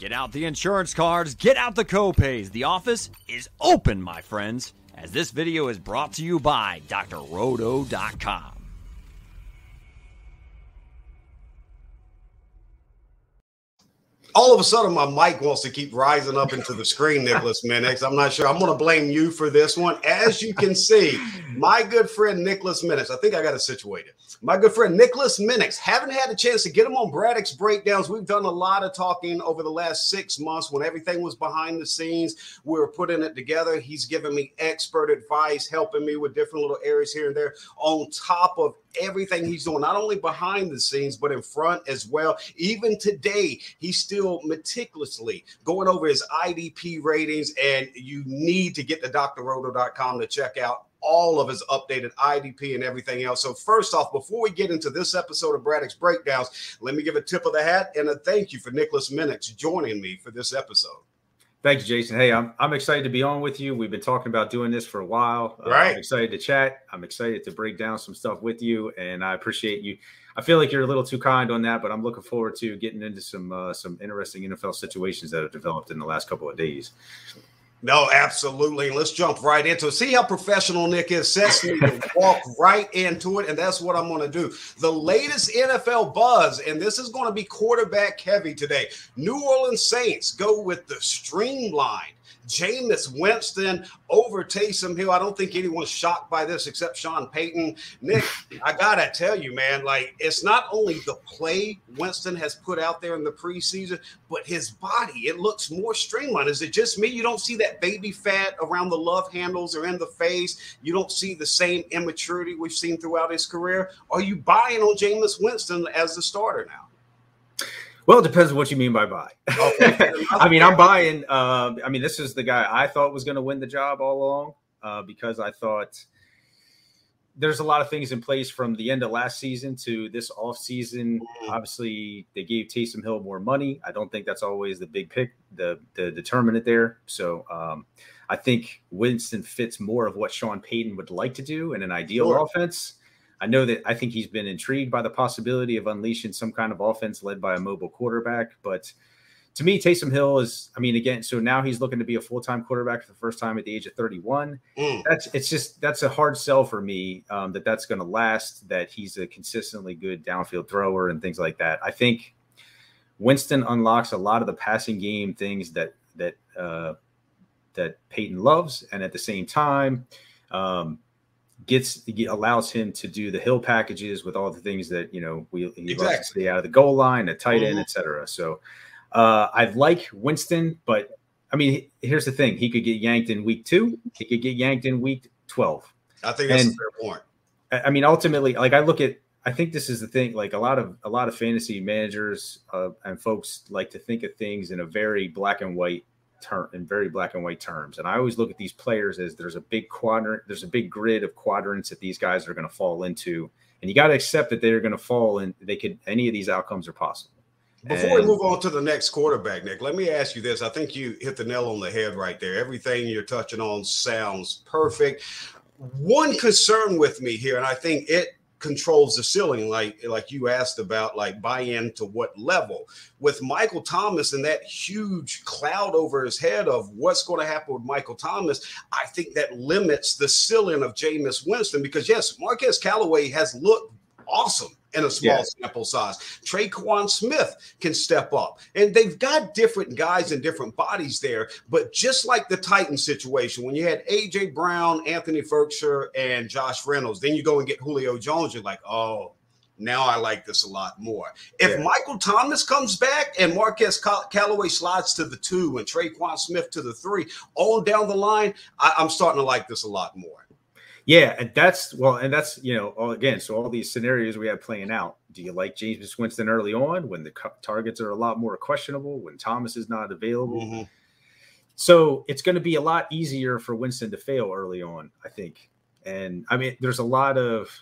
Get out the insurance cards, get out the copays. The office is open, my friends, as this video is brought to you by drroto.com. all of a sudden my mic wants to keep rising up into the screen, Nicholas Minnix. I'm not sure. I'm going to blame you for this one. As you can see, my good friend Nicholas Minnix, I think I got it situated. My good friend Nicholas Minnix, haven't had a chance to get him on Braddock's breakdowns. We've done a lot of talking over the last six months when everything was behind the scenes. We were putting it together. He's giving me expert advice, helping me with different little areas here and there on top of everything he's doing, not only behind the scenes, but in front as well. Even today, he's still meticulously going over his IDP ratings, and you need to get to drroto.com to check out all of his updated IDP and everything else. So, first off, before we get into this episode of Braddock's Breakdowns, let me give a tip of the hat and a thank you for Nicholas Minnix joining me for this episode. Thank you, Jayson. Hey, I'm I'm excited to be on with you. We've been talking about doing this for a while. Right. Uh, I'm excited to chat. I'm excited to break down some stuff with you, and I appreciate you. I feel like you're a little too kind on that, but I'm looking forward to getting into some uh, some interesting NFL situations that have developed in the last couple of days. No, absolutely. Let's jump right into it. See how professional Nick is. Sets me to walk right into it, and that's what I'm going to do. The latest NFL buzz, and this is going to be quarterback heavy today. New Orleans Saints go with the streamlined Jameis Winston over Taysom Hill. I don't think anyone's shocked by this except Sean Payton. Nick, I gotta tell you, man, like it's not only the play Winston has put out there in the preseason, but his body. It looks more streamlined. Is it just me? You don't see that baby fat around the love handles or in the face. You don't see the same immaturity we've seen throughout his career. Are you buying on Jameis Winston as the starter now? Well, it depends on what you mean by buy. Okay. I mean, I'm buying. Uh, I mean, this is the guy I thought was going to win the job all along uh, because I thought there's a lot of things in place from the end of last season to this off season. Mm. Obviously, they gave Taysom Hill more money. I don't think that's always the big pick, the the determinant there. So um, I think Winston fits more of what Sean Payton would like to do in an ideal sure. offense. I know that I think he's been intrigued by the possibility of unleashing some kind of offense led by a mobile quarterback. But to me, Taysom Hill is, I mean, again, so now he's looking to be a full time quarterback for the first time at the age of 31. Mm. That's, it's just, that's a hard sell for me um, that that's going to last, that he's a consistently good downfield thrower and things like that. I think Winston unlocks a lot of the passing game things that, that, uh, that Payton loves. And at the same time, um, gets allows him to do the hill packages with all the things that you know we he exactly. loves to stay out of the goal line, a tight end, mm-hmm. etc. So uh, I like Winston, but I mean, here's the thing: he could get yanked in week two, he could get yanked in week twelve. I think that's and, a fair point. I mean, ultimately, like I look at, I think this is the thing. Like a lot of a lot of fantasy managers uh, and folks like to think of things in a very black and white term in very black and white terms. And I always look at these players as there's a big quadrant, there's a big grid of quadrants that these guys are going to fall into, and you got to accept that they're going to fall and they could any of these outcomes are possible. Before and, we move on to the next quarterback, Nick, let me ask you this. I think you hit the nail on the head right there. Everything you're touching on sounds perfect. One concern with me here, and I think it controls the ceiling like like you asked about like buy in to what level. With michael thomas and that huge cloud over his head of what's going to happen with michael thomas i think that limits the ceiling of Jameis winston because yes marquez callaway has looked awesome in a small yeah. sample size. Tre'Quan Smith can step up. And they've got different guys and different bodies there. But just like the Titan situation, when you had AJ Brown, Anthony Firkser, and Josh Reynolds, then you go and get Julio Jones, you're like, oh, now I like this a lot more. If yeah. Michael Thomas comes back and Marquez Callaway slides to the two and Tre'Quan Smith to the three, all down the line, I, I'm starting to like this a lot more. Yeah, and that's well, and that's you know, all, again, so all these scenarios we have playing out. Do you like Jameis Winston early on when the targets are a lot more questionable, when Thomas is not available? Mm-hmm. So it's going to be a lot easier for Winston to fail early on, I think. And I mean, there's a lot of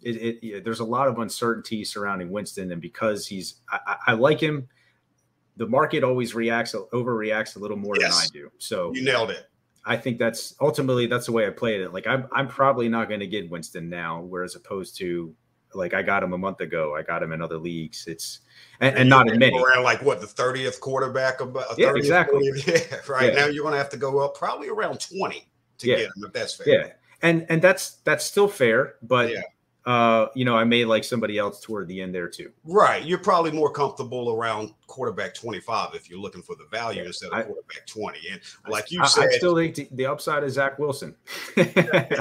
it, it yeah, there's a lot of uncertainty surrounding Winston, and because he's, I, I like him. The market always reacts, overreacts a little more yes. than I do. So you nailed it. I think that's ultimately that's the way I played it. Like I'm I'm probably not going to get Winston now, whereas opposed to Like I got him a month ago. I got him in other leagues. It's and, and not in many. Around like what the thirtieth quarterback of 30th, yeah, exactly. Yeah, right. Yeah. Now you're going to have to go up probably around twenty to yeah. get him if that's fair. Yeah, and and that's that's still fair, but yeah uh, you know, I may like somebody else toward the end there too. Right. You're probably more comfortable around quarterback 25 if you're looking for the value yeah, instead of I, quarterback 20. And like you I, said, I still think the upside is Zach Wilson.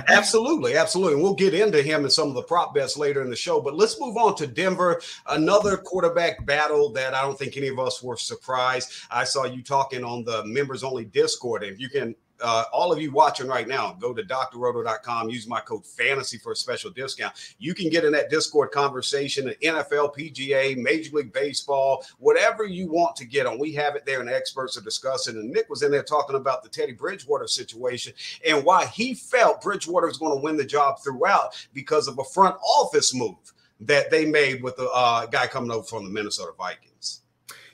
absolutely. Absolutely. And we'll get into him and some of the prop bets later in the show. But let's move on to Denver. Another quarterback battle that I don't think any of us were surprised. I saw you talking on the members only Discord. And if you can uh, all of you watching right now, go to drroto.com, use my code fantasy for a special discount. You can get in that Discord conversation, NFL, PGA, Major League Baseball, whatever you want to get on. We have it there, and the experts are discussing. And Nick was in there talking about the Teddy Bridgewater situation and why he felt Bridgewater was going to win the job throughout because of a front office move that they made with the uh, guy coming over from the Minnesota Vikings.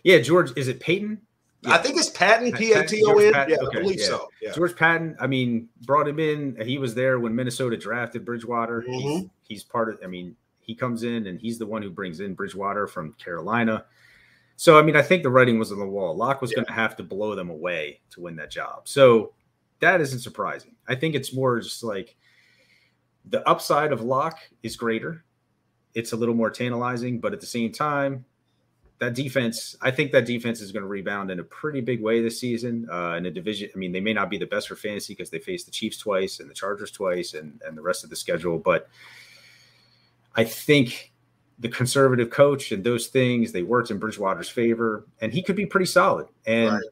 Yeah, George, is it Paton? Yeah. I think it's Paton, P A T O N. Yeah, okay, I believe yeah. so. Yeah. George Paton, I mean, brought him in. He was there when Minnesota drafted Bridgewater. Mm-hmm. He's, he's, part of, I mean, he comes in and he's the one who brings in Bridgewater from Carolina. So, I mean, I think the writing was on the wall. Locke was going to have to blow them away to win that job. So that isn't surprising. I think it's more just like the upside of Locke is greater. It's a little more tantalizing, but at the same time, that defense, I think that defense is going to rebound in a pretty big way this season. Uh, in a division, I mean, they may not be the best for fantasy because they face the Chiefs twice and the Chargers twice and, and the rest of the schedule. But I think the conservative coach and those things they worked in Bridgewater's favor, and he could be pretty solid. And right.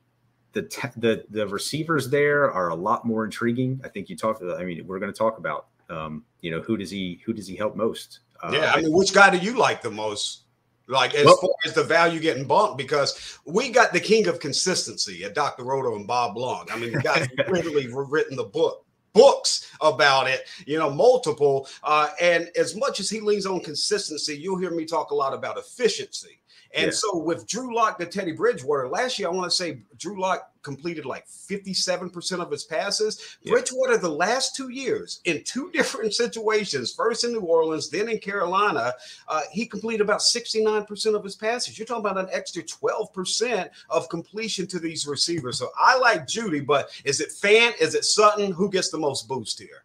the the the receivers there are a lot more intriguing. I think you talked. I mean, we're going to talk about um, you know who does he who does he help most? Uh, yeah, I mean, which guy do you like the most? Like as well, far as the value getting bumped, because we got the king of consistency at Dr. Roto and Bob Lung. I mean, the guys literally written the book books about it, you know, multiple. Uh, and as much as he leans on consistency, you'll hear me talk a lot about efficiency. And yeah. so with Drew Lock to Teddy Bridgewater, last year I want to say Drew Lock completed like 57% of his passes. Yeah. Bridgewater, the last two years, in two different situations, first in New Orleans, then in Carolina, uh, he completed about 69% of his passes. You're talking about an extra 12% of completion to these receivers. So I like Jeudy, but is it Fant? Is it Sutton? Who gets the most boost here?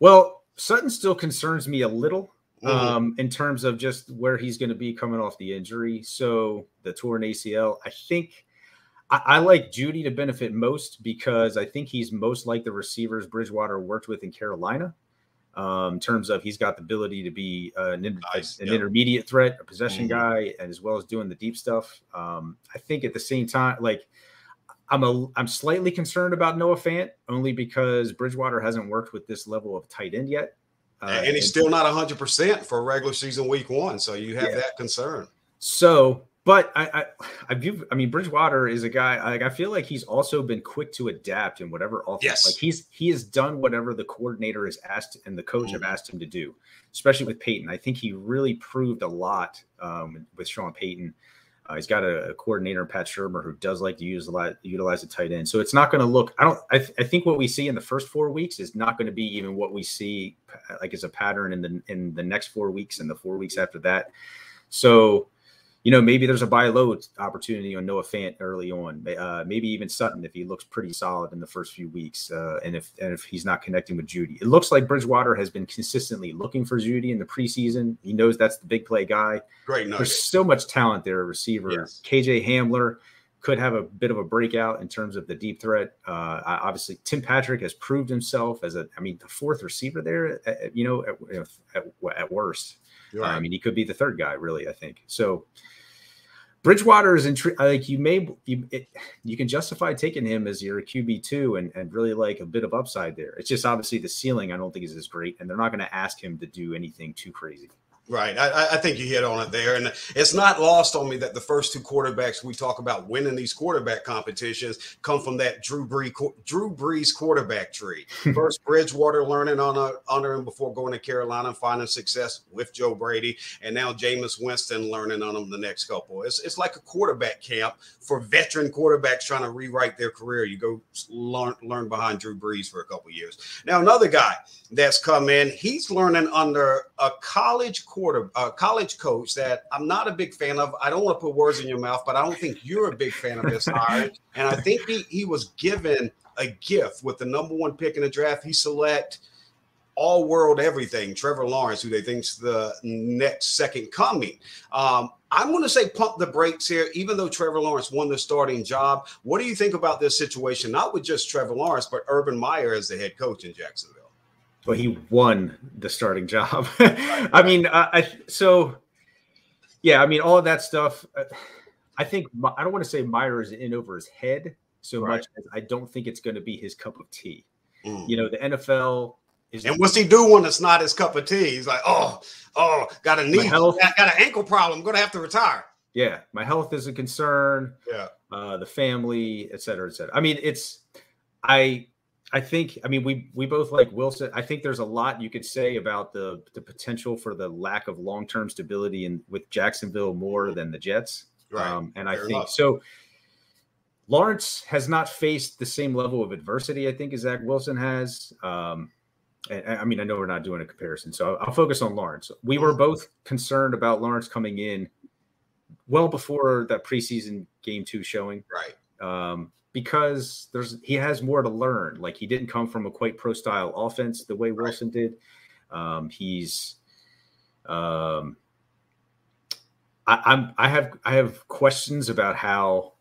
Well, Sutton still concerns me a little. Mm-hmm. Um, in terms of just where he's going to be coming off the injury. So the torn ACL, I think I, I, like Jeudy to benefit most because I think he's most like the receivers Bridgewater worked with in Carolina. Um, in terms of he's got the ability to be uh, an, nice. an intermediate threat, a possession mm-hmm. guy, and as well as doing the deep stuff. Um, I think at the same time, like I'm a I'm slightly concerned about Noah Fant only because Bridgewater hasn't worked with this level of tight end yet. Uh, and he's still not 100% for regular season week one. So you have yeah. that concern. So but I, I, I view, I mean, Bridgewater is a guy. Like I feel like he's also been quick to adapt in whatever offense. Yes. Like he's he has done whatever the coordinator has asked and the coach mm-hmm. have asked him to do, especially with Paton. I think he really proved a lot um, with Sean Payton. Uh, he's got a, a, coordinator, Pat Shurmur, who does like to use a lot, utilize a tight end. So it's not going to look. I don't. I, th- I think what we see in the first four weeks is not going to be even what we see like as a pattern in the in the next four weeks and the four weeks after that. So you know, maybe there's a buy low opportunity on Noah Fant early on. Uh, maybe even Sutton if he looks pretty solid in the first few weeks, uh, and if and if he's not connecting with Jeudy, It looks like Bridgewater has been consistently looking for Jeudy in the preseason. He knows that's the big play guy. Great, nugget. there's so much talent there. A receiver yes. KJ Hamler could have a bit of a breakout in terms of the deep threat. Uh, obviously, Tim Patrick has proved himself as a, I mean, the fourth receiver there. At, you know, at, at, at worst. Right. Um, I mean, he could be the third guy, really. I think so. Bridgewater is intri- like you may you it, you can justify taking him as your QB two and and really like a bit of upside there. It's just obviously the ceiling I don't think is as great, and they're not going to ask him to do anything too crazy. Right. I, I, think you hit on it there. And it's not lost on me that the first two quarterbacks we talk about winning these quarterback competitions come from that Drew Brees, Drew Brees quarterback tree. First, Bridgewater learning on a, under him before going to Carolina and finding success with Joe Brady. And now Jameis Winston learning on him the next couple. It's, it's like a quarterback camp for veteran quarterbacks trying to rewrite their career. You go learn, learn behind Drew Brees for a couple years. Now, another guy that's come in, he's learning under a college quarter, uh, college coach that I'm not a big fan of. I don't want to put words in your mouth, but I don't think you're a big fan of this hire. and I think he, he was given a gift with the number one pick in the draft. He select all world everything, Trevor Lawrence, who they think's the next second coming. Um, I'm going to say pump the brakes here, even though Trevor Lawrence won the starting job. What do you think about this situation? Not with just Trevor Lawrence, but Urban Meyer as the head coach in Jacksonville. Well, he won the starting job. I mean, I so yeah. I mean, all of that stuff. Uh, I think I don't want to say Meyer is in over his head so right. much as I don't think it's going to be his cup of tea. Mm. You know, the NFL is. And what's he do when it's not his cup of tea? He's like, oh, oh, got a knee, health, got, got an ankle problem. I'm going to have to retire. Yeah, my health is a concern. Yeah, uh, the family, et cetera, et cetera. I mean, it's I I think I mean we we both like Wilson. I think there's a lot you could say about the the potential for the lack of long term stability in with Jacksonville more than the Jets. Right. Um, and Fair I think enough. so. Lawrence has not faced the same level of adversity, I think, as Zach Wilson has. Um, I mean, I know we're not doing a comparison, so I'll focus on Lawrence. We were both concerned about Lawrence coming in well before that preseason game two showing, right? Um, because there's he has more to learn. Like he didn't come from a quite pro style offense the way Wilson did. Um, he's, um, I, I'm I have I have questions about how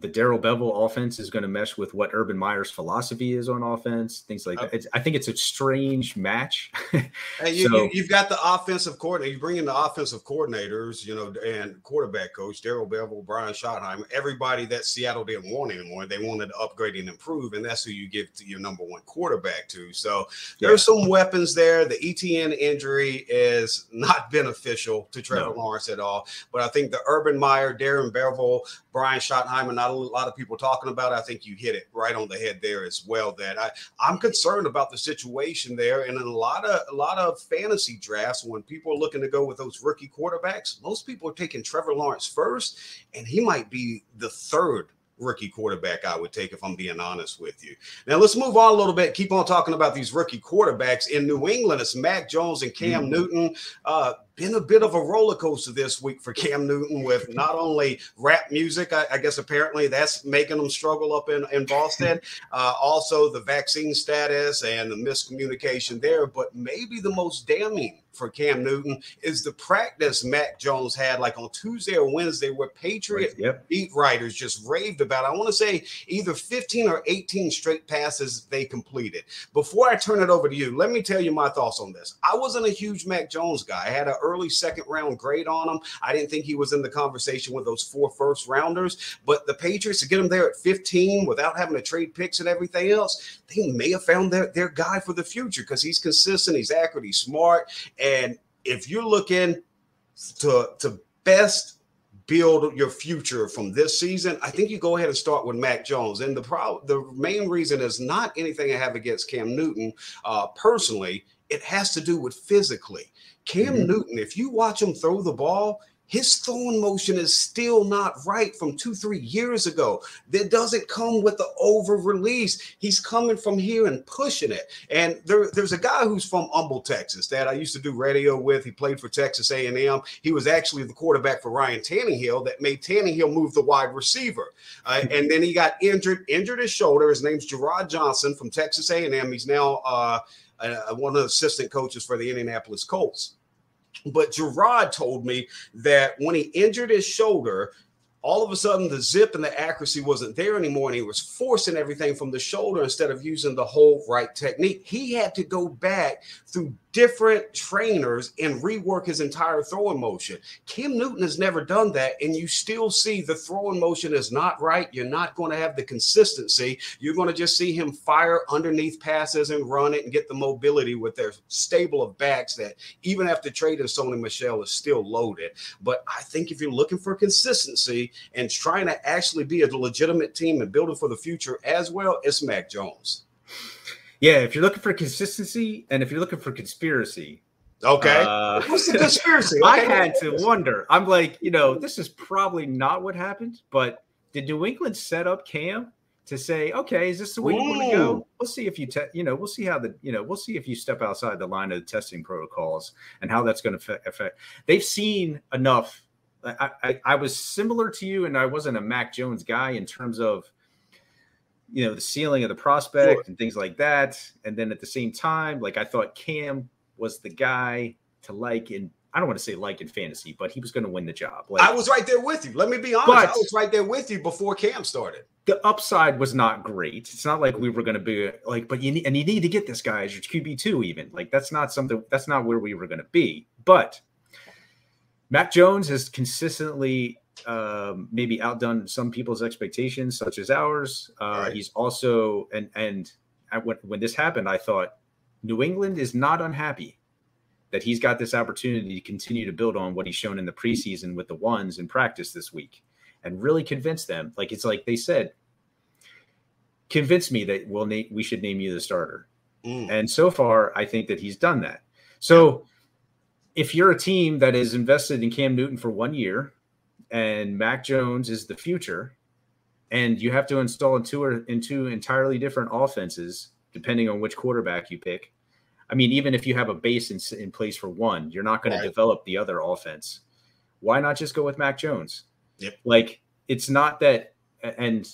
the Darrell Bevell offense is going to mesh with what Urban Meyer's philosophy is on offense, things like that. It's, I think it's a strange match. hey, you, so, you, have got the offensive coordinator. You bring in the offensive coordinators, you know, and quarterback coach Darrell Bevell, Brian Schottenheimer, everybody that Seattle didn't want anymore. They wanted to upgrade and improve, and that's who you give to your number one quarterback to. So there's yeah. some weapons there. The ETN injury is not beneficial to Trevor no. Lawrence at all, but I think the Urban Meyer, Darren Bevell, Brian Schottenheimer, not a lot of people talking about. I think you hit it right on the head there as well. That I, I'm concerned about the situation there, and in a lot of a lot of fantasy drafts, when people are looking to go with those rookie quarterbacks, most people are taking Trevor Lawrence first, and he might be the third rookie quarterback I would take if I'm being honest with you. Now let's move on a little bit. Keep on talking about these rookie quarterbacks in New England. It's Mac Jones and Cam mm-hmm. Newton. Uh, been a bit of a roller coaster this week for Cam Newton with not only rap music, I, I guess apparently that's making him struggle up in, in Boston, uh, also the vaccine status and the miscommunication there. But maybe the most damning for Cam Newton is the practice Mac Jones had like on Tuesday or Wednesday where Patriot yep. beat writers just raved about. I want to say either 15 or 18 straight passes they completed. Before I turn it over to you, let me tell you my thoughts on this. I wasn't a huge Mac Jones guy. I had an early second round grade on him. I didn't think he was in the conversation with those four first rounders, but the Patriots to get him there at 15 without having to trade picks and everything else, they may have found their, their guy for the future because he's consistent, he's accurate, he's smart. And if you're looking to, to best build your future from this season, I think you go ahead and start with Mac Jones. And the pro- the main reason is not anything I have against Cam Newton uh, personally. It has to do with physically. Cam mm-hmm. Newton, if you watch him throw the ball, his throwing motion is still not right from two, three years ago. That doesn't come with the over release. He's coming from here and pushing it. And there, there's a guy who's from Humble, Texas, that I used to do radio with. He played for Texas A&M. He was actually the quarterback for Ryan Tannehill that made Tannehill move the wide receiver. Uh, and then he got injured, injured his shoulder. His name's Jerrod Johnson from Texas A&M. He's now uh, uh, one of the assistant coaches for the Indianapolis Colts. But Jerrod told me that when he injured his shoulder, all of a sudden the zip and the accuracy wasn't there anymore and he was forcing everything from the shoulder instead of using the whole right technique he had to go back through different trainers and rework his entire throwing motion. Cam newton has never done that and you still see the throwing motion is not right. You're not going to have the consistency. You're going to just see him fire underneath passes and run it and get the mobility with their stable of backs that even after trading Sony Michel is still loaded. But i think if you're looking for consistency and trying to actually be a legitimate team and building for the future as well, it's Mac Jones. Yeah, if you're looking for consistency and if you're looking for conspiracy, okay, uh, what's the conspiracy? Okay. I had to wonder. I'm like, you know, this is probably not what happened, but did New England set up Cam to say, okay, is this the way you want to go? We'll see if you, te- you know, we'll see how the, you know, we'll see if you step outside the line of the testing protocols and how that's going to affect. They've seen enough. I, I, I was similar to you, and I wasn't a Mac Jones guy in terms of, you know, the ceiling of the prospect sure. and things like that. And then at the same time, like I thought Cam was the guy to like in I don't want to say like in fantasy, but he was going to win the job. Like, I was right there with you. Let me be honest. I was right there with you before Cam started. The upside was not great. It's not like we were going to be like, but you need and you need to get this guy as your QB two. Even like that's not something. That's not where we were going to be. But Mac Jones has consistently um, maybe outdone some people's expectations, such as ours. Uh, right. He's also and and when when this happened, I thought New England is not unhappy that he's got this opportunity to continue to build on what he's shown in the preseason with the ones in practice this week and really convince them. Like it's like they said, convince me that we'll na- we should name you the starter. Mm. And so far, I think that he's done that. So if you're a team that is invested in Cam Newton for one year and Mac Jones is the future, and you have to install into into entirely different offenses depending on which quarterback you pick I mean, even if you have a base in, in place for one, you're not going right. to develop the other offense. Why not just go with Mac Jones? Yep. Like it's not that, and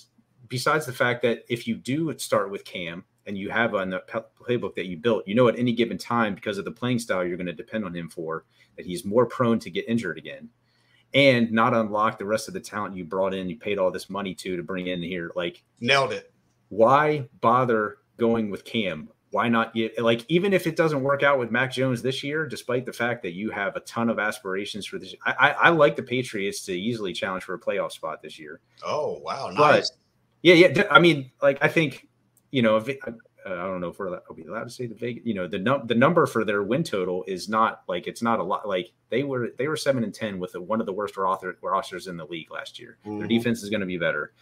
besides the fact that if you do start with Cam and you have on the playbook that you built, you know at any given time because of the playing style you're going to depend on him for that he's more prone to get injured again, and not unlock the rest of the talent you brought in, you paid all this money to to bring in here. Like nailed it. Why bother going with Cam? why not get like even if it doesn't work out with Mac Jones this year, despite the fact that you have a ton of aspirations for this, I, I, I like the Patriots to easily challenge for a playoff spot this year. Oh wow, nice. But, yeah, yeah. I mean, like I think you know, if it, uh, I don't know if we're are we allowed to say the Vegas, you know, the num- the number for their win total is not like it's not a lot. Like they were they were seven and ten with one of the worst rosters in the league last year. Mm-hmm. Their defense is going to be better.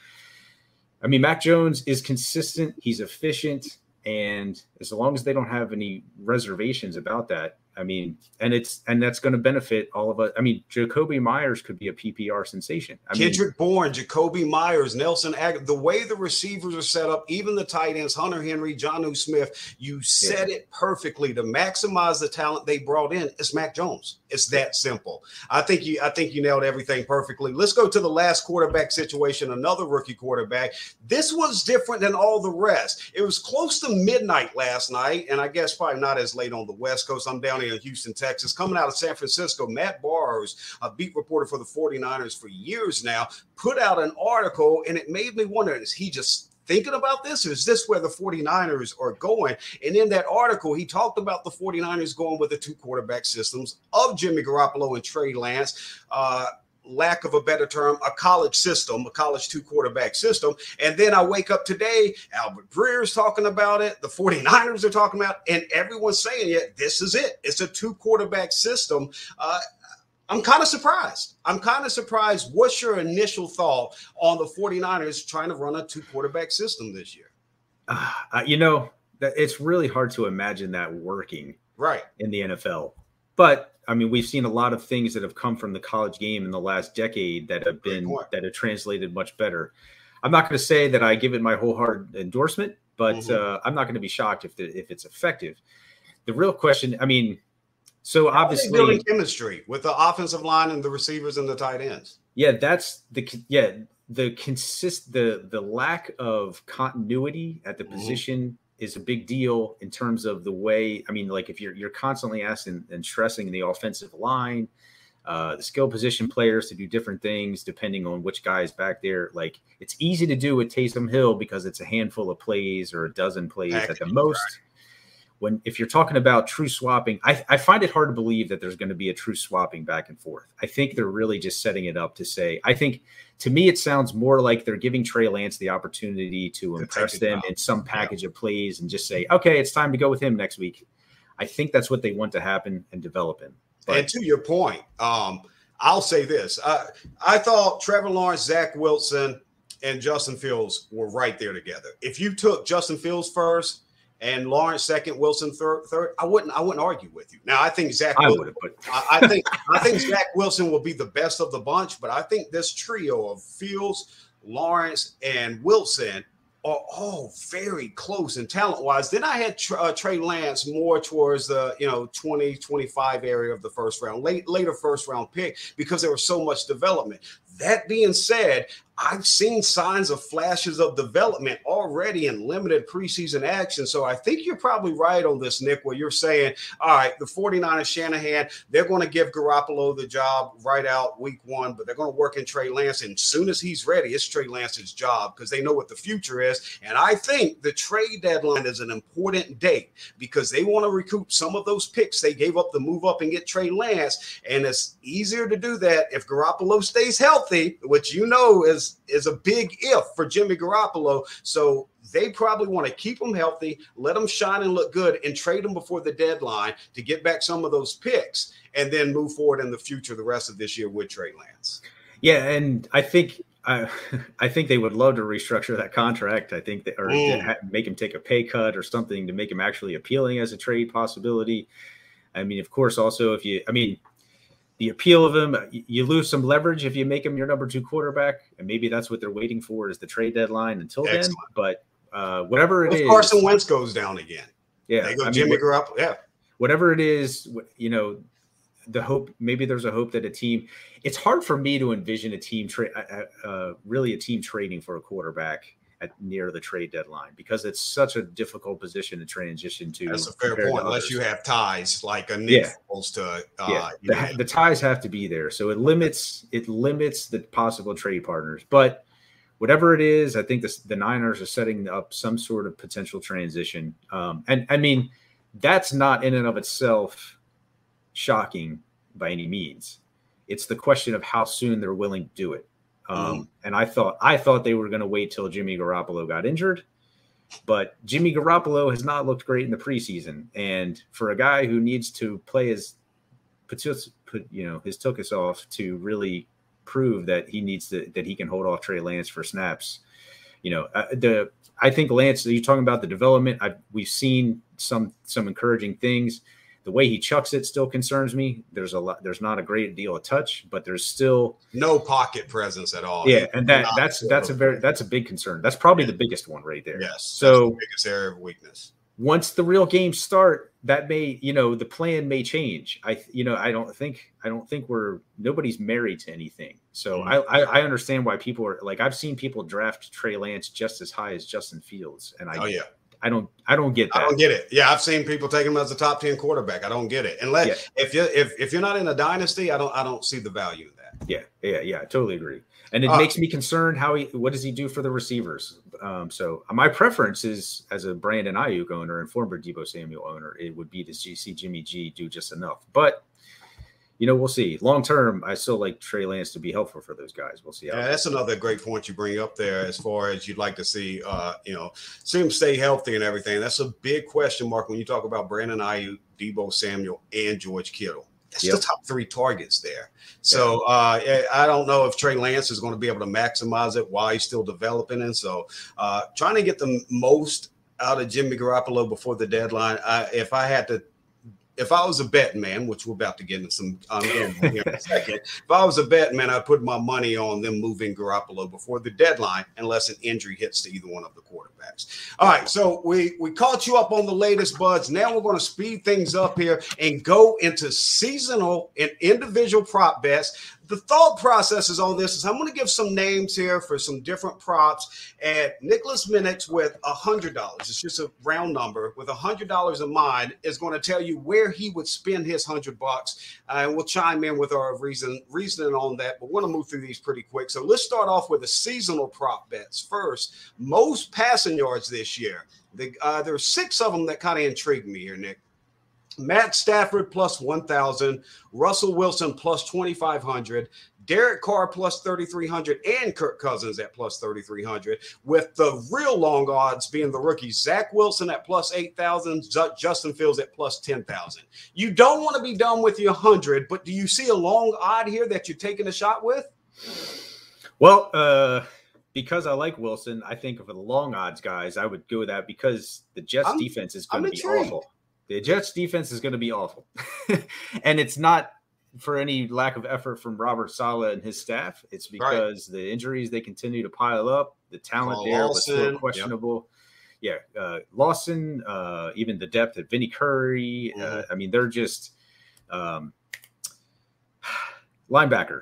I mean, Mac Jones is consistent. He's efficient. And as long as they don't have any reservations about that, I mean, and it's and that's going to benefit all of us. I mean, Jakobi Meyers could be a PPR sensation. I Kendrick mean, Bourne, Jakobi Meyers, Nelson Ag- the way the receivers are set up, even the tight ends, Hunter Henry, Jonnu Smith, you said yeah. it perfectly. To maximize the talent they brought in, it's Mac Jones. It's that simple. I think you I think you nailed everything perfectly. Let's go to the last quarterback situation, another rookie quarterback. This was different than all the rest. It was close to midnight last night, and I guess probably not as late on the West Coast. I'm down here in Houston, Texas. Coming out of San Francisco, Matt Barrows, a beat reporter for the 49ers for years now, put out an article and it made me wonder is he just thinking about this? Or is this where the 49ers are going? And in that article, he talked about the 49ers going with the two quarterback systems of Jimmy Garoppolo and Trey Lance. Uh, lack of a better term, a college system, a college two quarterback system. And then I wake up today, Albert Breer's talking about it, the 49ers are talking about it, and everyone's saying, yeah, this is it. It's a two quarterback system. Uh, I'm kind of surprised. I'm kind of surprised. What's your initial thought on the 49ers trying to run a two quarterback system this year? Uh, you know, it's really hard to imagine that working right in the NFL. But I mean, we've seen a lot of things that have come from the college game in the last decade that have been that have translated much better. I'm not going to say that I give it my wholehearted endorsement, but mm-hmm. uh, I'm not going to be shocked if the, if it's effective. The real question, I mean, so How obviously building chemistry with the offensive line and the receivers and the tight ends. Yeah, that's the yeah the consist the the lack of continuity at the mm-hmm. position is a big deal in terms of the way. I mean, like if you're you're constantly asking and stressing the offensive line, uh, the skill position players to do different things depending on which guy is back there. Like it's easy to do with Taysom Hill because it's a handful of plays or a dozen plays at the most. Right when if you're talking about true swapping, I, I find it hard to believe that there's going to be a true swapping back and forth. I think they're really just setting it up to say. I think to me it sounds more like they're giving Trey Lance the opportunity to impress them in some package yeah. of plays and just say, okay, it's time to go with him next week. I think that's what they want to happen and develop him. But, and to your point, um, I'll say this: I, I thought Trevor Lawrence, Zach Wilson, and Justin Fields were right there together. If you took Justin Fields first and Lawrence second, Wilson third. Third, I wouldn't. I wouldn't argue with you. Now, I think Zach. I Wilson, would, but I, I think I think Zach Wilson will be the best of the bunch. But I think this trio of Fields, Lawrence, and Wilson are all very close and talent wise. Then I had uh, Trey Lance more towards the you know 20 25 area of the first round, late later first round pick because there was so much development. That being said, I've seen signs of flashes of development already in limited preseason action. So I think you're probably right on this, Nick, where you're saying, all right, the 49ers, Shanahan, they're going to give Garoppolo the job right out week one, but they're going to work in Trey Lance. And as soon as he's ready, it's Trey Lance's job because they know what the future is. And I think the trade deadline is an important date because they want to recoup some of those picks they gave up to move up and get Trey Lance. And it's easier to do that if Garoppolo stays healthy, which you know is is a big if for Jimmy Garoppolo. So they probably want to keep him healthy, let him shine and look good, and trade him before the deadline to get back some of those picks, and then move forward in the future the rest of this year with Trey Lance. Yeah, and I think I, I think they would love to restructure that contract. I think that, or mm. make him take a pay cut or something to make him actually appealing as a trade possibility. I mean, of course, also if you, I mean, the appeal of him. You lose some leverage if you make him your number two quarterback, and maybe that's what they're waiting for is the trade deadline. Until Excellent. then, but uh, whatever it if is, Carson Wentz goes down again. Yeah, they go I Jimmy mean, Garoppolo. Yeah, whatever it is, you know, the hope. Maybe there's a hope that a team. It's hard for me to envision a team trade, uh, uh, uh, really a team trading for a quarterback at near the trade deadline because it's such a difficult position to transition to. That's a fair point, unless you have ties like a Nick yeah. to. Uh, yeah, the, the, ties have to be there, so it limits it limits the possible trade partners. But whatever it is, I think the, the Niners are setting up some sort of potential transition. Um, and I mean, that's not in and of itself shocking by any means. It's the question of how soon they're willing to do it. Um, mm. And I thought I thought they were going to wait till Jimmy Garoppolo got injured, but Jimmy Garoppolo has not looked great in the preseason. And for a guy who needs to play his put you know his took us off to really prove that he needs to that he can hold off Trey Lance for snaps. You know uh, the I think Lance. You're talking about the development. I've, we've seen some some encouraging things the way he chucks it still concerns me. There's a lot. There's not a great deal of touch, but there's still no pocket presence at all. Yeah, and that that's that's a very that's a big concern. That's probably the biggest one right there. Yes. So biggest area of weakness. Once the real games start, that may you know the plan may change. I you know I don't think I don't think we're nobody's married to anything. So mm-hmm. I, I, I understand why people are like I've seen people draft Trey Lance just as high as Justin Fields, and I oh yeah I don't I don't get that. I don't get it. Yeah, I've seen people taking him as a top 10 quarterback. I don't get it. Unless yeah. if you if if you're not in a dynasty, I don't I don't see the value in that. Yeah, yeah, yeah, I totally agree. And it uh, makes me concerned how he what does he do for the receivers? Um, so my preference is as a Brandon Aiyuk owner and former Deebo Samuel owner, it would be to see Jimmy G do just enough. But you know, we'll see. Long term, I still like Trey Lance to be helpful for those guys. We'll see. yeah, that's another great point you bring up there. As far as you'd like to see, uh, you know, see him stay healthy and everything. That's a big question mark when you talk about Brandon Aiyuk, Deebo Samuel, and George Kittle. That's yep. the top three targets there. So uh, I don't know if Trey Lance is going to be able to maximize it while he's still developing. And so uh, trying to get the most out of Jimmy Garoppolo before the deadline. I, if I had to if I was a betting man, which we're about to get into some um, here in a second, if I was a betting man, I'd put my money on them moving Garoppolo before the deadline, unless an injury hits to either one of the quarterbacks. All right, so we we caught you up on the latest buds. Now we're going to speed things up here and go into seasonal and individual prop bets the thought processes on this is I'm going to give some names here for some different props. And Nicholas Minnix with a hundred dollars, it's just a round number, with a hundred dollars in mind, is going to tell you where he would spend his hundred bucks. Uh, and we'll chime in with our reason reasoning on that. But we're going to move through these pretty quick. So let's start off with the seasonal prop bets first. Most passing yards this year. The, uh, there are six of them that kind of intrigued me here, Nick. Matt Stafford plus 1,000, Russell Wilson plus 2,500, Derek Carr plus 3,300, and Kirk Cousins at plus 3,300, with the real long odds being the rookies Zach Wilson at plus 8,000, Justin Fields at plus 10,000. You don't want to be done with your 100, but do you see a long odd here that you're taking a shot with? Well, uh, because I like Wilson, I think for the long odds guys, I would go that because the Jets I'm, defense is going to be awful. The Jets defense is going to be awful. and it's not for any lack of effort from Robert Saleh and his staff. It's because right. the injuries they continue to pile up. The talent Paul there Lawson. was still questionable. Yep. Yeah, uh, Lawson, uh, even the depth of Vinny Curry. Uh, mm-hmm. Uh, I mean, they're just um, linebacker.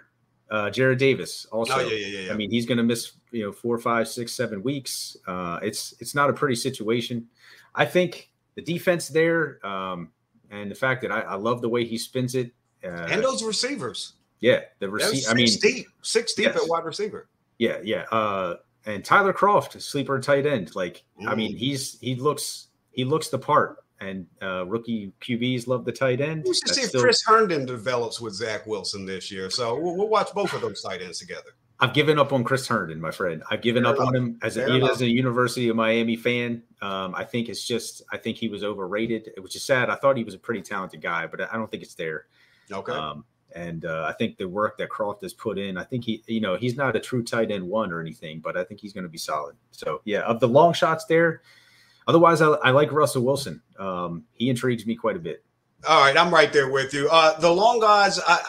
Uh, Jarrad Davis also. Oh, yeah, yeah, yeah, I mean, he's going to miss you know four, five, six, seven weeks. Uh, it's it's not a pretty situation. I think the defense there, um, and the fact that I, I love the way he spins it, uh, and those receivers. Yeah, the receiver. I mean, deep, six deep yes. at wide receiver. Yeah, yeah. Uh, and Tyler Kroft, sleeper tight end. Like, mm. I mean, he's he looks he looks the part. And uh, rookie QBs love the tight end. We should That's see if still... Chris Herndon develops with Zach Wilson this year. So we'll, we'll watch both of those tight ends together. I've given up on Chris Herndon, my friend. I've given Fair up enough. on him as a, as a University of Miami fan. Um, I think it's just I think he was overrated, which is sad. I thought he was a pretty talented guy, but I don't think it's there. Okay. Um, and uh, I think the work that Kroft has put in, I think he, you know, he's not a true tight end one or anything, but I think he's going to be solid. So yeah, of the long shots there. Otherwise, I, I like Russell Wilson. Um, he intrigues me quite a bit. All right, I'm right there with you. Uh, the long guys, I,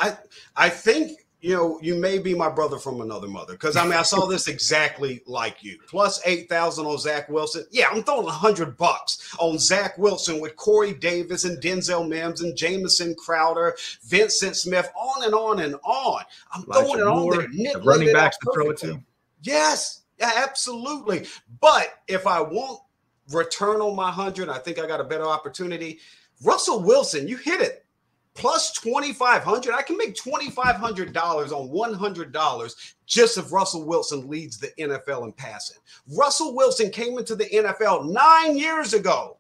I, I think you know, you may be my brother from another mother. Because I mean, I saw this exactly like you. Plus eight thousand on Zach Wilson. Yeah, I'm throwing a hundred bucks on Zach Wilson with Corey Davis and Denzel Mims and Jamison Crowder, Vyncint Smith, on and on and on. I'm Elijah throwing it Moore, on there. running backs to throw it to. Yes, yeah, absolutely. But if I want return on my hundred, I think I got a better opportunity. Russell Wilson, you hit it plus 2500 i can make $2500 on $100 just if russell wilson leads the nfl in passing. Russell wilson came into the nfl nine years ago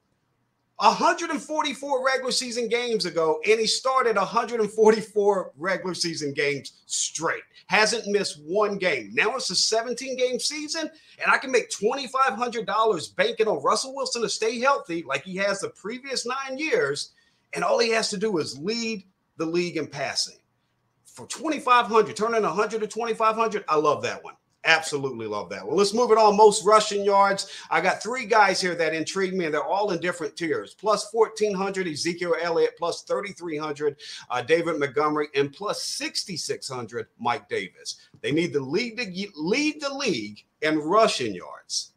144 regular season games ago and he started 144 regular season games straight. Hasn't missed one game. Now it's a 17 game season and i can make $2500 banking on russell wilson to stay healthy like he has the previous nine years and all he has to do is lead the league in passing. For 2,500, turning 100 to 2,500, I love that one. Absolutely love that. Well, let's move it on. Most rushing yards. I got three guys here that intrigue me, and they're all in different tiers. Plus 1,400, Ezekiel Elliott. Plus 3,300, uh, David Montgomery. And plus 6,600, Mike Davis. They need to lead the, lead the league in rushing yards.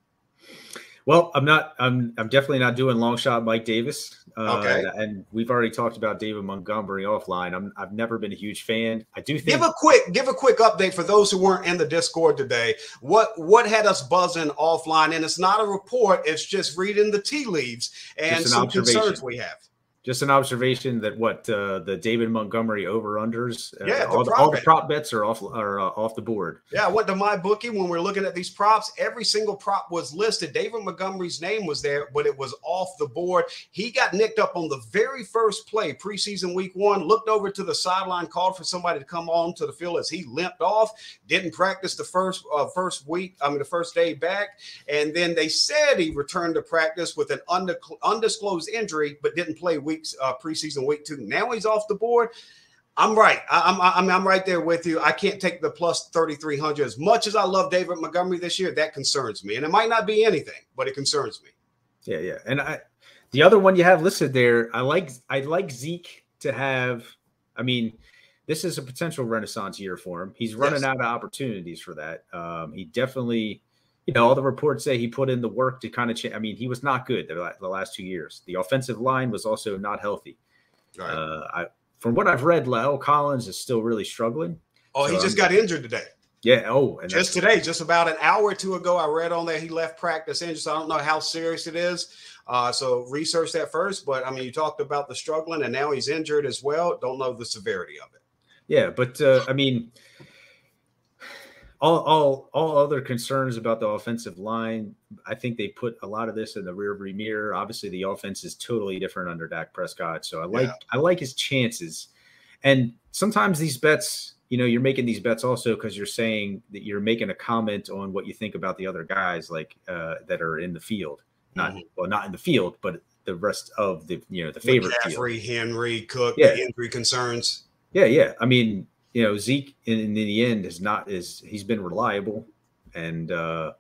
Well, I'm not. I'm. I'm definitely not doing long shot Mike Davis. Uh, okay. And we've already talked about David Montgomery offline. I'm, I've never been a huge fan. I do think. Give a quick, give a quick update for those who weren't in the Discord today. What what had us buzzing offline? And it's not a report. It's just reading the tea leaves and an some concerns we have just an observation that what uh, the David Montgomery over unders, uh, yeah, all, the, all the prop bets are off are uh, off the board. Yeah, I went to my bookie when we are looking at these props. Every single prop was listed. David Montgomery's name was there, but it was off the board. He got nicked up on the very first play, preseason week one. Looked over to the sideline, called for somebody to come on to the field as he limped off. Didn't practice the first uh, first week. I mean, the first day back, and then they said he returned to practice with an undisclosed injury, but didn't play week weeks uh, preseason week two. Now he's off the board. I'm right. I, I'm, I'm I'm right there with you. I can't take the plus 3,300 as much as I love David Montgomery this year. That concerns me, and it might not be anything, but it concerns me. Yeah, yeah. And I, the other one you have listed there, I like I like Zeke to have. I mean, this is a potential renaissance year for him. He's running yes. out of opportunities for that. Um, he definitely you know, all the reports say he put in the work to kind of change. I mean, he was not good the, the, last two years. The offensive line was also not healthy. Right. Uh, I, from what I've read, La'el Collins is still really struggling. Oh, so he just I'm, got injured today. Yeah. Oh, just today, just about an hour or two ago, I read on there he left practice injured. So I don't know how serious it is. Uh, so research that first. But I mean, you talked about the struggling, and now he's injured as well. Don't know the severity of it. Yeah, but uh, I mean, all all all other concerns about the offensive line, I think they put a lot of this in the rear view mirror. Obviously, the offense is totally different under Dak Prescott, so I like yeah. I like his chances. And sometimes these bets, you know, you're making these bets also because you're saying that you're making a comment on what you think about the other guys, like uh, that are in the field, not mm-hmm. well, not in the field, but the rest of the you know the favorite McCaffrey, field. Henry, Cook, yeah. injury concerns. Yeah, yeah. I mean, you know Zeke in, in the end is not is he's been reliable, and uh,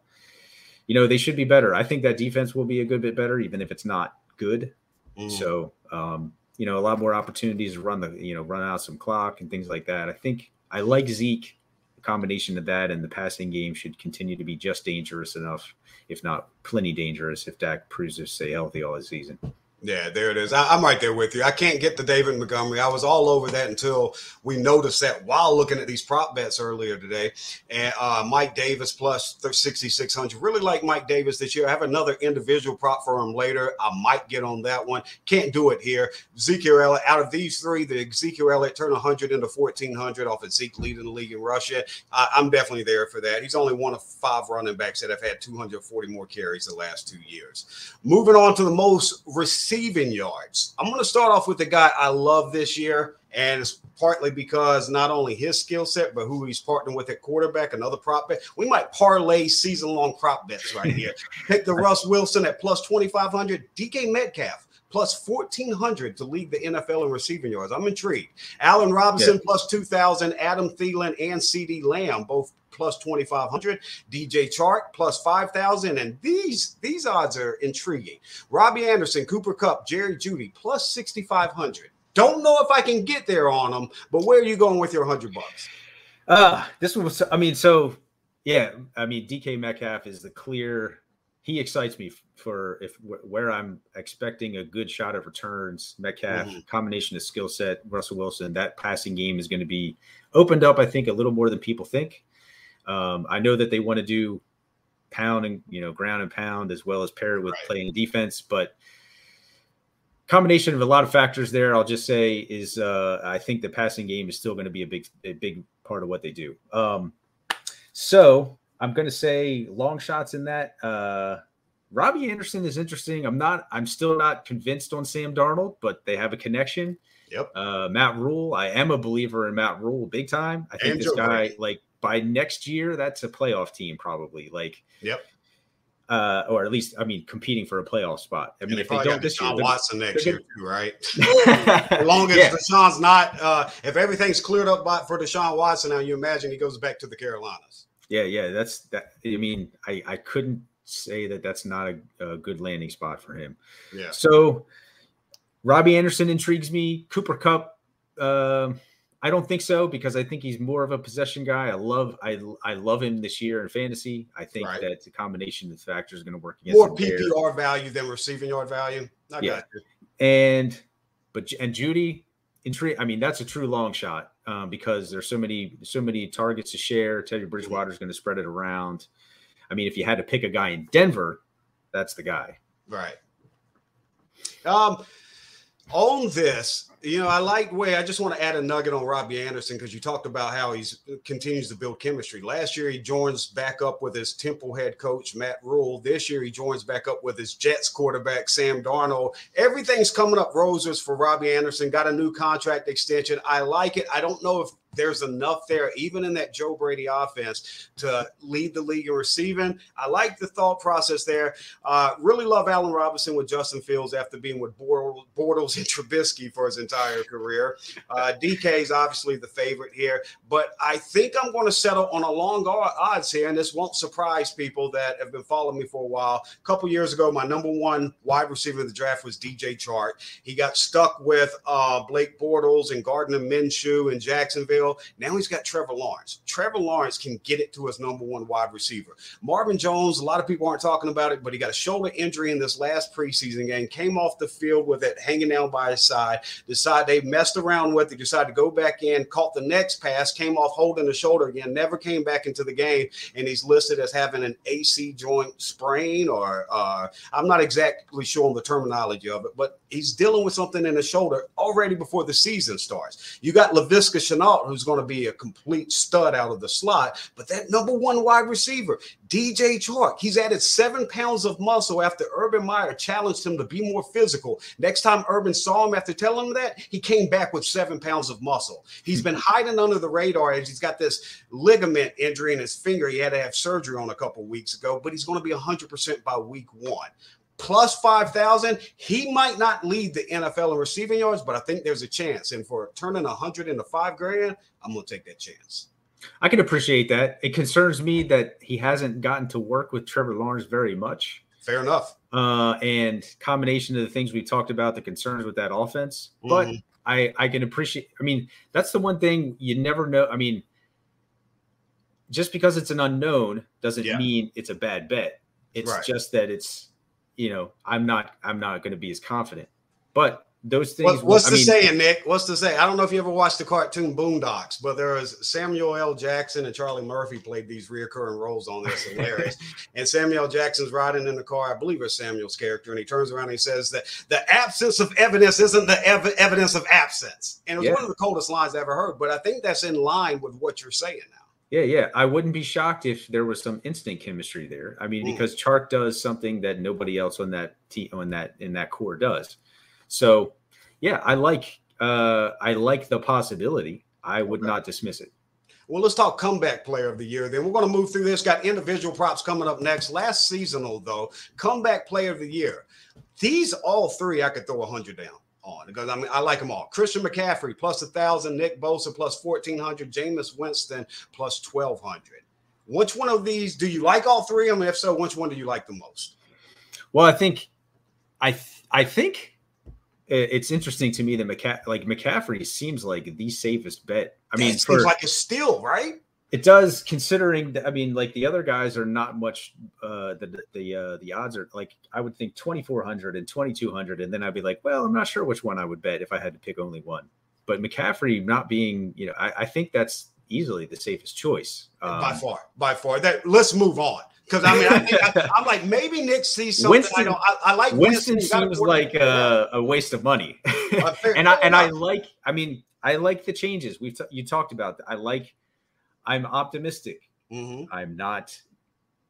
you know they should be better. I think that defense will be a good bit better, even if it's not good. Mm. So um, you know, a lot more opportunities to run the, you know, run out some clock and things like that. I think I like Zeke. The combination of that and the passing game should continue to be just dangerous enough, if not plenty dangerous, if Dak proves to stay healthy all the season. Yeah, there it is. I, am right there with you. I can't get to David Montgomery. I was all over that until we noticed that while looking at these prop bets earlier today. And uh, Mike Davis plus 6,600. Really like Mike Davis this year. I have another individual prop for him later. I might get on that one. Can't do it here. Ezekiel Elliott, out of these three, the Ezekiel Elliott turned 100 into 1,400 off of Zeke leading the league in Russia. I, I'm definitely there for that. He's only one of five running backs that have had 240 more carries the last two years. Moving on to the most received receiving yards. I'm going to start off with the guy I love this year, and it's partly because not only his skill set, but who he's partnering with at quarterback, another prop bet. We might parlay season long prop bets right here. Pick the Russ Wilson at plus 2,500, DK Metcalf plus 1,400 to lead the NFL in receiving yards. I'm intrigued. Allen Robinson yeah. plus 2,000, Adam Thielen and CeeDee Lamb both plus 2500 dj chark plus 5000 and these these odds are intriguing robbie anderson cooper kupp jerry jeudy plus 6500 don't know if i can get there on them but where are you going with your 100 bucks uh this one was i mean so yeah i mean dk metcalf is the clear he excites me for if where I'm expecting a good shot of returns. Metcalf mm-hmm. combination of skill set, Russell Wilson, that passing game is going to be opened up. I think a little more than people think. Um, I know that they want to do pound and you know ground and pound as well as pair with right. playing defense, but combination of a lot of factors there. I'll just say is uh, I think the passing game is still going to be a big a big part of what they do. Um, so I'm going to say long shots in that. Uh, Robbie Anderson is interesting. I'm not. I'm still not convinced on Sam Darnold, but they have a connection. Yep. Uh, Matt Rhule. I am a believer in Matt Rhule, big time. I think this guy, like by next year, that's a playoff team probably. Like, yep. Uh, or at least, I mean, competing for a playoff spot. I mean, if they don't this year, Watson next year too, right? as long as yeah. Deshaun's not, uh, if everything's cleared up by, for Deshaun Watson, now you imagine he goes back to the Carolinas. Yeah, yeah, that's that. I mean, I I couldn't say that that's not a, a good landing spot for him. Yeah. So, Robbie Anderson intrigues me. Cooper Kupp. Uh, I don't think so because I think he's more of a possession guy. I love I I love him this year in fantasy. I think right. that the combination of factors is going to work against more PPR there. value than receiving yard value. I yeah, and but and Jeudy, intrigue. I mean, that's a true long shot um, because there's so many so many targets to share. Teddy Bridgewater is going to spread it around. I mean, if you had to pick a guy in Denver, that's the guy. Right. Um, on this, you know, I like way. I just want to add a nugget on Robbie Anderson because you talked about how he's uh, continues to build chemistry. Last year, he joins back up with his Temple head coach Matt Rhule. This year, he joins back up with his Jets quarterback Sam Darnold. Everything's coming up roses for Robbie Anderson. Got a new contract extension. I like it. I don't know if there's enough there, even in that Joe Brady offense, to lead the league in receiving. I like the thought process there. Uh, really love Allen Robinson with Justin Fields after being with Bortles and Trubisky for his entire career. Uh, DK is obviously the favorite here, but I think I'm going to settle on a long odds here, and this won't surprise people that have been following me for a while. A couple years ago, my number one wide receiver in the draft was DJ Chark. He got stuck with uh, Blake Bortles and Gardner Minshew in Jacksonville. Now he's got Trevor Lawrence. Trevor Lawrence can get it to his number one wide receiver. Marvin Jones, a lot of people aren't talking about it, but he got a shoulder injury in this last preseason game, came off the field with it hanging down by his side, decided they messed around with it, decided to go back in, caught the next pass, came off holding the shoulder again, never came back into the game, and he's listed as having an AC joint sprain, or uh, I'm not exactly sure on the terminology of it, but he's dealing with something in the shoulder already before the season starts. You got Laviska Shenault, who's going to be a complete stud out of the slot. But that number one wide receiver, DJ Chark, he's added seven pounds of muscle after Urban Meyer challenged him to be more physical. Next time Urban saw him after telling him that, he came back with seven pounds of muscle. He's been hiding under the radar as he's got this ligament injury in his finger. He had to have surgery on a couple weeks ago, but he's going to be 100% by week one plus 5,000, he might not lead the NFL in receiving yards, but I think there's a chance. And for turning 100 into five grand, I'm going to take that chance. I can appreciate that. It concerns me that he hasn't gotten to work with Trevor Lawrence very much. Fair enough. Uh, and combination of the things we talked about, the concerns with that offense. Mm-hmm. But I I can appreciate. I mean, that's the one thing you never know. I mean, just because it's an unknown doesn't yeah. mean it's a bad bet. It's right. just that it's you know I'm not I'm not going to be as confident. But those things. What, what's I the mean, saying, Nick? What's the say? I don't know if you ever watched the cartoon Boondocks, but there was Samuel L. Jackson and Charlie Murphy played these reoccurring roles on this. Hilarious. and Samuel Jackson's riding in the car. I believe it's Samuel's character, and he turns around and he says that the absence of evidence isn't the ev- evidence of absence. And it was yeah. one of the coldest lines I ever heard. But I think that's in line with what you're saying now. Yeah, yeah. I wouldn't be shocked if there was some instant chemistry there. I mean, mm. because Chark does something that nobody else on that team on that in that core does. So yeah, I like uh I like the possibility. I would okay. not dismiss it. Well, let's talk comeback player of the year. Then we're going to move through this. Got individual props coming up next. Last seasonal though, comeback player of the year. These all three I could throw a hundred down on because I mean I like them all. Christian McCaffrey plus a thousand, Nick Bosa plus fourteen hundred, Jameis Winston plus twelve hundred. Which one of these do you like? All three of them. If so, which one do you like the most? Well, I think, I th- I think it's interesting to me that McCa- like McCaffrey seems like the safest bet. I mean, it seems like a steal, right? It does, considering that. I mean, like the other guys are not much. Uh, the the uh, the odds are like I would think 2400 and 2200, and then I'd be like, well, I'm not sure which one I would bet if I had to pick only one. But McCaffrey not being, you know, I, I think that's easily the safest choice um, by far. By far. That let's move on. Because I mean, I am like maybe Nick sees something. Winston, I, don't, I, I like Winston. Winston seems like a, a, waste of money, and I and I like. I mean, I like the changes we've t- you talked about. I like. I'm optimistic. Mm-hmm. I'm not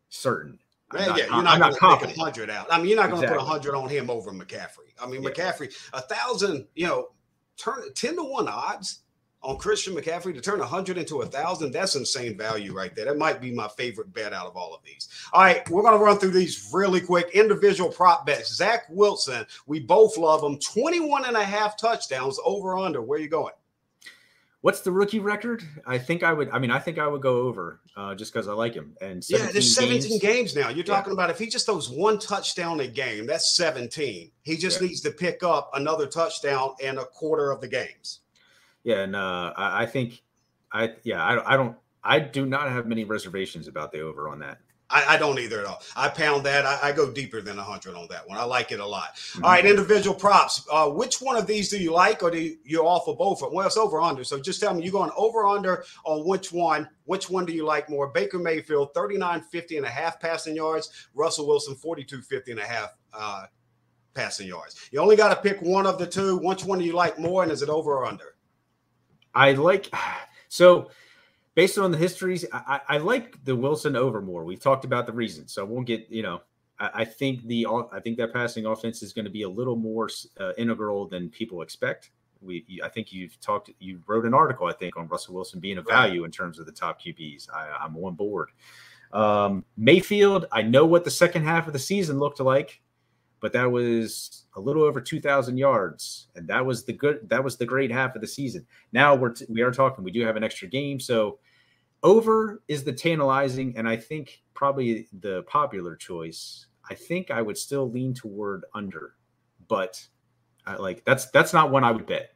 certain. I'm not, yeah, you're not, not going to pick hundred out. I mean, you're not going to exactly. put hundred on him over McCaffrey. I mean, yeah. McCaffrey, a thousand, you know, turn ten to one odds on Christian McCaffrey to turn 100 into a 1,000, that's insane value right there. That might be my favorite bet out of all of these. All right, we're going to run through these really quick. Individual prop bets. Zach Wilson, we both love him. 21 and a half touchdowns over under. Where you going? What's the rookie record? I think I would. I mean, I think I would go over uh, just because I like him. And yeah, there's 17 games, games now. You're talking yeah. about if he just throws one touchdown a game, that's 17. He just yeah. needs to pick up another touchdown in a quarter of the games yeah, and uh, I, I, think I yeah I, I don't I do not have many reservations about the over on that. I, I don't either at all. I pound that. I, I go deeper than 100 on that one. I like it a lot. Mm-hmm. All right, individual props. Uh, which one of these do you like, or do you, you're off of both? Well, it's over under. So just tell me you're going over under on which one. Which one do you like more? Baker Mayfield, 39 50 and a half passing yards. Russell Wilson, 42 50 and a half uh, passing yards. You only got to pick one of the two. Which one do you like more, and is it over or under? I like so based on the histories, I, I, like the Wilson over more. We've talked about the reasons, so I won't get you know. I, I think the I think that passing offense is going to be a little more uh, integral than people expect. We I think you've talked you wrote an article I think on Russell Wilson being a value in terms of the top QBs. I, am on board. Um, Mayfield, I know what the second half of the season looked like but that was a little over 2000 yards and that was the good that was the great half of the season. Now we're t- we are talking we do have an extra game so over is the tantalizing and i think probably the popular choice. I think i would still lean toward under but I, like that's that's not one i would bet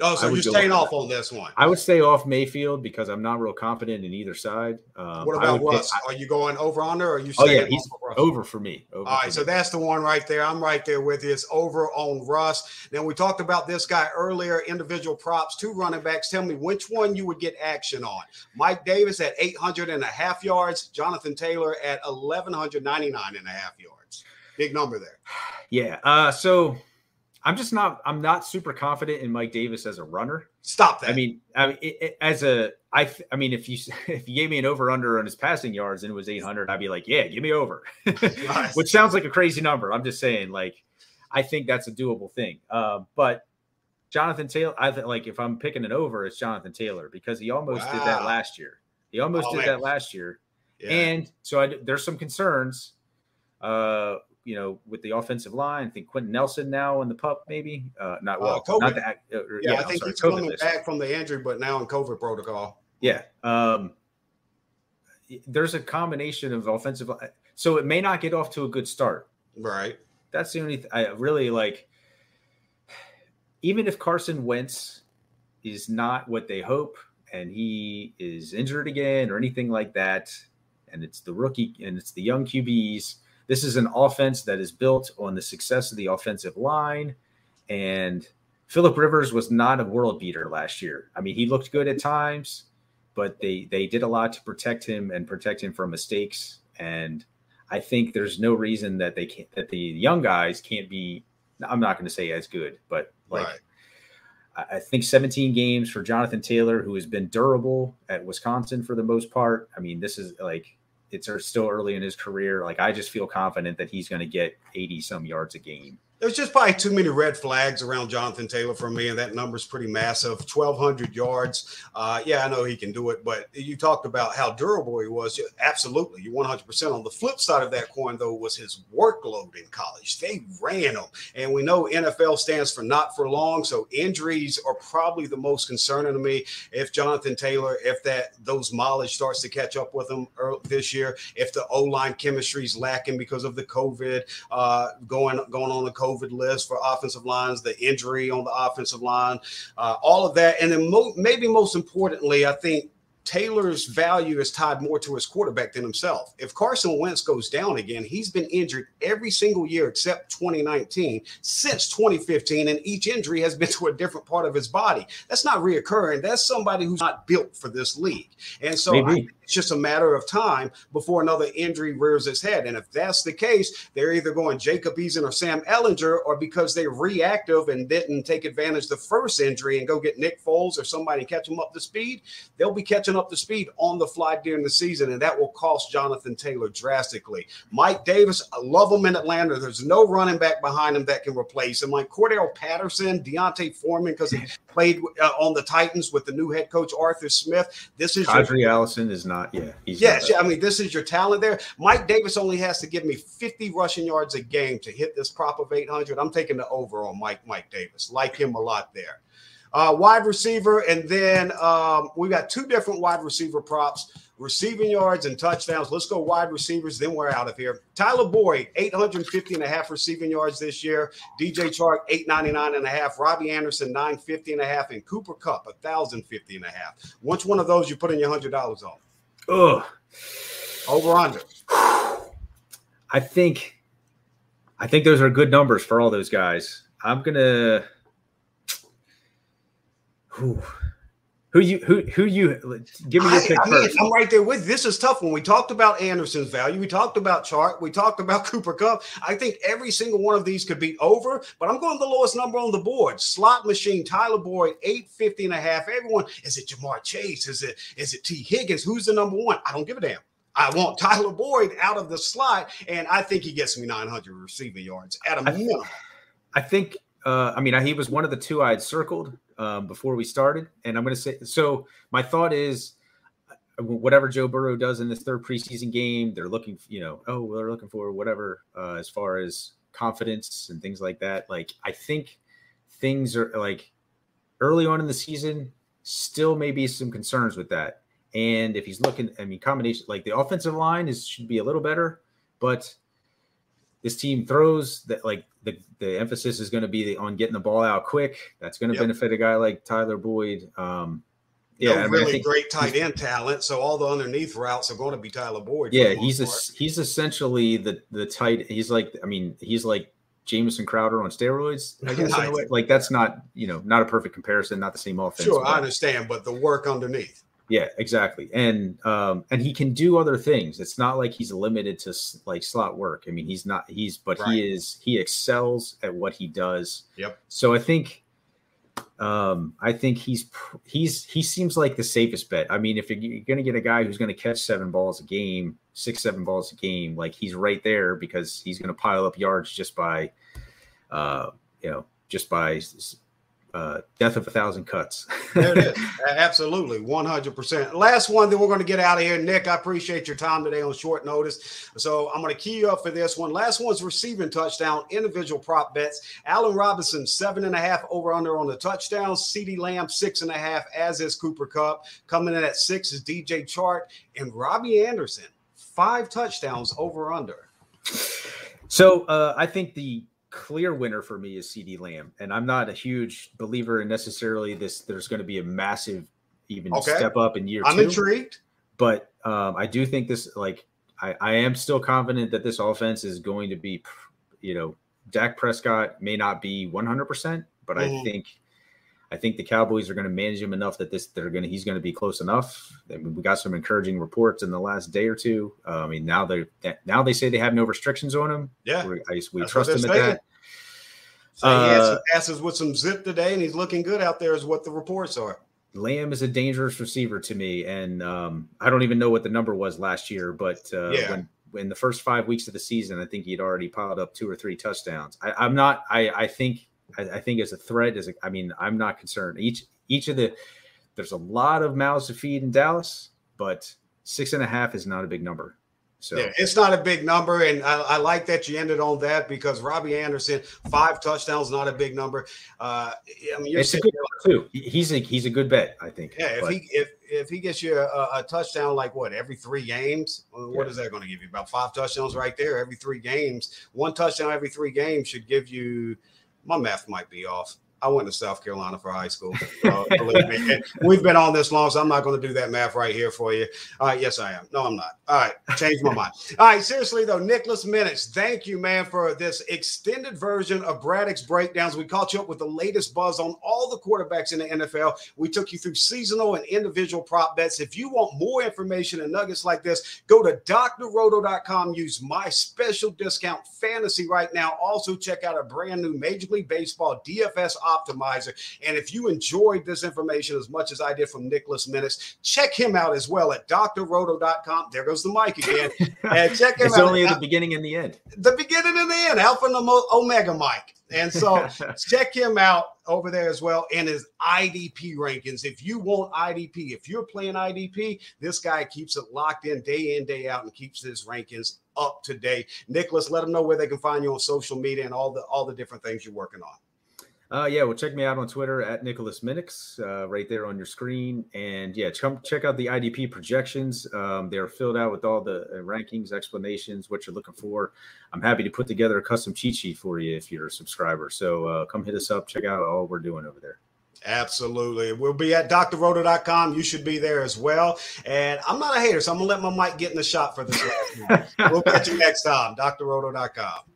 Oh, so you're staying off on this one. I would stay off Mayfield because I'm not real confident in either side. Um, what about Russ? Pick, are you going over under? Or are you? Oh yeah, he's over for me. Over All right, so me. that's the one right there. I'm right there with you. It's over on Russ. Now we talked about this guy earlier. Individual props, two running backs. Tell me which one you would get action on. Mike Davis at 800 and a half yards. Jonathan Taylor at 1199 and a half yards. Big number there. Yeah. Uh, so I'm just not. I'm not super confident in Mike Davis as a runner. Stop that. I mean, I mean, it, it, as a, I, I mean, if you if you gave me an over under on his passing yards and it was 800, I'd be like, yeah, give me over. Which sounds like a crazy number. I'm just saying, like, I think that's a doable thing. Uh, but Jonathan Taylor, I think, like, if I'm picking an over, it's Jonathan Taylor because he almost wow. did that last year. He almost oh, did man. that last year, yeah. and so I, there's some concerns. Uh, you know, with the offensive line. I think Quenton Nelson now in the pup, maybe uh, not well, uh, not the, uh, yeah, yeah, I think sorry, he's coming list. back from the injury, but now in COVID protocol. Yeah, um, there's a combination of offensive. So it may not get off to a good start, Right. That's the only th- I really like. Even if Carson Wentz is not what they hope, and he is injured again or anything like that, and it's the rookie and it's the young QBs. This is an offense that is built on the success of the offensive line, and Philip Rivers was not a world beater last year. I mean, he looked good at times, but they they did a lot to protect him and protect him from mistakes. And I think there's no reason that they can't that the young guys can't be. I'm not going to say as good, but like. Right. I think 17 games for Jonathan Taylor, who has been durable at Wisconsin for the most part. I mean, this is like it's er, still early in his career. Like I just feel confident that he's going to get 80 some yards a game there's just probably too many red flags around Jonathan Taylor for me, and that number's pretty massive. 1,200 yards. Uh, yeah, I know he can do it, but you talked about how durable he was. Absolutely, you're 100%. On the flip side of that coin, though, was his workload in college. They ran him, and we know NFL stands for not for long, so injuries are probably the most concerning to me. If Jonathan Taylor, if that those mileage starts to catch up with him this year, if the O line chemistry is lacking because of the COVID uh, going going on the COVID COVID list for offensive lines, the injury on the offensive line, uh, all of that. And then mo- maybe most importantly, I think Taylor's value is tied more to his quarterback than himself. If Carson Wentz goes down again, he's been injured every single year except 2019 since 2015, and each injury has been to a different part of his body. That's not reoccurring. That's somebody who's not built for this league. And so it's just a matter of time before another injury rears its head. And if that's the case, they're either going Jacob Eason or Sam Ehlinger, or because they're reactive and didn't take advantage of the first injury and go get Nick Foles or somebody catch them up to speed, they'll be catching up to speed on the fly during the season, and that will cost Jonathan Taylor drastically. Mike Davis, I love him in Atlanta. There's no running back behind him that can replace him. Like Cordarrelle Patterson, D'Onta Foreman, because he played uh, on the Titans with the new head coach Arthur Smith. This is Qadree your- Ollison is not not. Yeah. yes. Yeah, I mean, this is your talent there. Mike Davis only has to give me 50 rushing yards a game to hit this prop of 800. I'm taking the over on Mike Mike Davis. Like him a lot there. Uh, wide receiver, and then um, we got two different wide receiver props receiving yards and touchdowns. Let's go wide receivers, then we're out of here. Tyler Boyd, 850 and a half receiving yards this year. DJ Chark, 899 and a half. Robbie Anderson, 950 and a half. And Cooper Kupp, 1,050 and a half. Which one of those you put in your $100 on? Ugh. Over under. I think I think those are good numbers for all those guys. I'm gonna who who you who who you give me your pick I, first. I'm right there with this is tough when we talked about Anderson's value, we talked about Chark, we talked about Cooper Kupp. I think every single one of these could be over, but I'm going the lowest number on the board. Slot machine, Tyler Boyd, 850 and a half. Everyone, is it Ja'Marr Chase? Is it is it Tee Higgins? Who's the number one? I don't give a damn. I want Tyler Boyd out of the slot, and I think he gets me 900 receiving yards at a minimum. I think uh, I mean, he was one of the two I had circled um, before we started, and I'm going to say so. My thought is, uh, whatever Joe Burrow does in this third preseason game, they're looking, you know, oh, they're looking for whatever uh, as far as confidence and things like that. Like, I think things are like early on in the season, still maybe some concerns with that. And if he's looking, I mean, combination like the offensive line is should be a little better, but this team throws that like the, the emphasis is going to be on getting the ball out quick. That's going to yep. benefit a guy like Tyler Boyd. Um, yeah, no I mean, really great tight end talent. So all the underneath routes are going to be Tyler Boyd. Yeah, he's a, he's essentially the the tight. He's like I mean he's like Jamison Crowder on steroids. I guess like that's not you know not a perfect comparison, not the same offense. Sure, but, I understand, but the work underneath. Yeah, exactly. And um and he can do other things. It's not like he's limited to like slot work. I mean, he's not he's but right. he is he excels at what he does. Yep. So I think um I think he's he's he seems like the safest bet. I mean, if you're going to get a guy who's going to catch seven balls a game, six seven balls a game, like he's right there because he's going to pile up yards just by uh you know, just by uh, death of a thousand cuts. there it is. Absolutely. 100%. Last one, then we're going to get out of here. Nick, I appreciate your time today on short notice. So I'm going to key you up for this one. Last one's receiving touchdown, individual prop bets. Allen Robinson, seven and a half over under on the touchdown. CeeDee Lamb, six and a half, as is Cooper Kupp. Coming in at six is DJ Chark and Robbie Anderson, five touchdowns over under. So uh, I think the clear winner for me is CeeDee Lamb, and I'm not a huge believer in necessarily this. There's going to be a massive even okay. step up in year I'm two. I'm intrigued, but um, I do think this like I, I am still confident that this offense is going to be, you know, Dak Prescott may not be 100, percent but mm-hmm. I think I think the Cowboys are going to manage him enough that this they're going to he's going to be close enough. I mean, we got some encouraging reports in the last day or two. Uh, I mean, now they now they say they have no restrictions on him. Yeah, we, I, we trust him at that. So uh, he had some uh, passes with some zip today, and he's looking good out there, is what the reports are. Lamb is a dangerous receiver to me, and um, I don't even know what the number was last year, but uh, yeah. when in the first five weeks of the season, I think he'd already piled up two or three touchdowns. I, am not. I, I think. I, I, think as a threat, a, I mean, I'm not concerned. Each each of the there's a lot of mouths to feed in Dallas, but six and a half is not a big number. So yeah, it's not a big number, and I, I, like that you ended on that because Robbie Anderson, five touchdowns, not a big number. Uh, I mean, it's a good number too. He's a he's a good bet, I think. Yeah, if but. he if if he gets you a, a, touchdown like what every three games, what yeah. is that going to give you? About five touchdowns right there every three games. One touchdown every three games should give you. My math might be off. I went to South Carolina for high school. Uh, believe me. And we've been on this long, so I'm not going to do that math right here for you. All right, yes, I am. No, I'm not. All right, change my mind. All right, seriously though, Nicholas Minnix, thank you, man, for this extended version of Braddock's breakdowns. We caught you up with the latest buzz on all the quarterbacks in the NFL. We took you through seasonal and individual prop bets. If you want more information and nuggets like this, go to drroto.com. Use my special discount fantasy right now. Also, check out our brand new Major League Baseball DFS optimizer. And if you enjoyed this information as much as I did from Nicholas Minnix, check him out as well at drroto.com. There goes the mic again. And check him it's out. It's only at the beginning and the end. The beginning and the end, Alpha and Omega Mike. And so check him out over there as well in his IDP rankings. If you want IDP, if you're playing IDP, this guy keeps it locked in day in, day out, and keeps his rankings up to date. Nicholas, let them know where they can find you on social media and all the all the different things you're working on. Uh, yeah, well, check me out on Twitter at Nicholas Minnix, uh, right there on your screen. And yeah, come check out the IDP projections. Um, they're filled out with all the uh, rankings, explanations, what you're looking for. I'm happy to put together a custom cheat sheet for you if you're a subscriber. So uh, come hit us up, check out all we're doing over there. Absolutely. We'll be at drroto.com. You should be there as well. And I'm not a hater, so I'm going to let my mic get in the shot for this We'll catch you next time. drroto.com.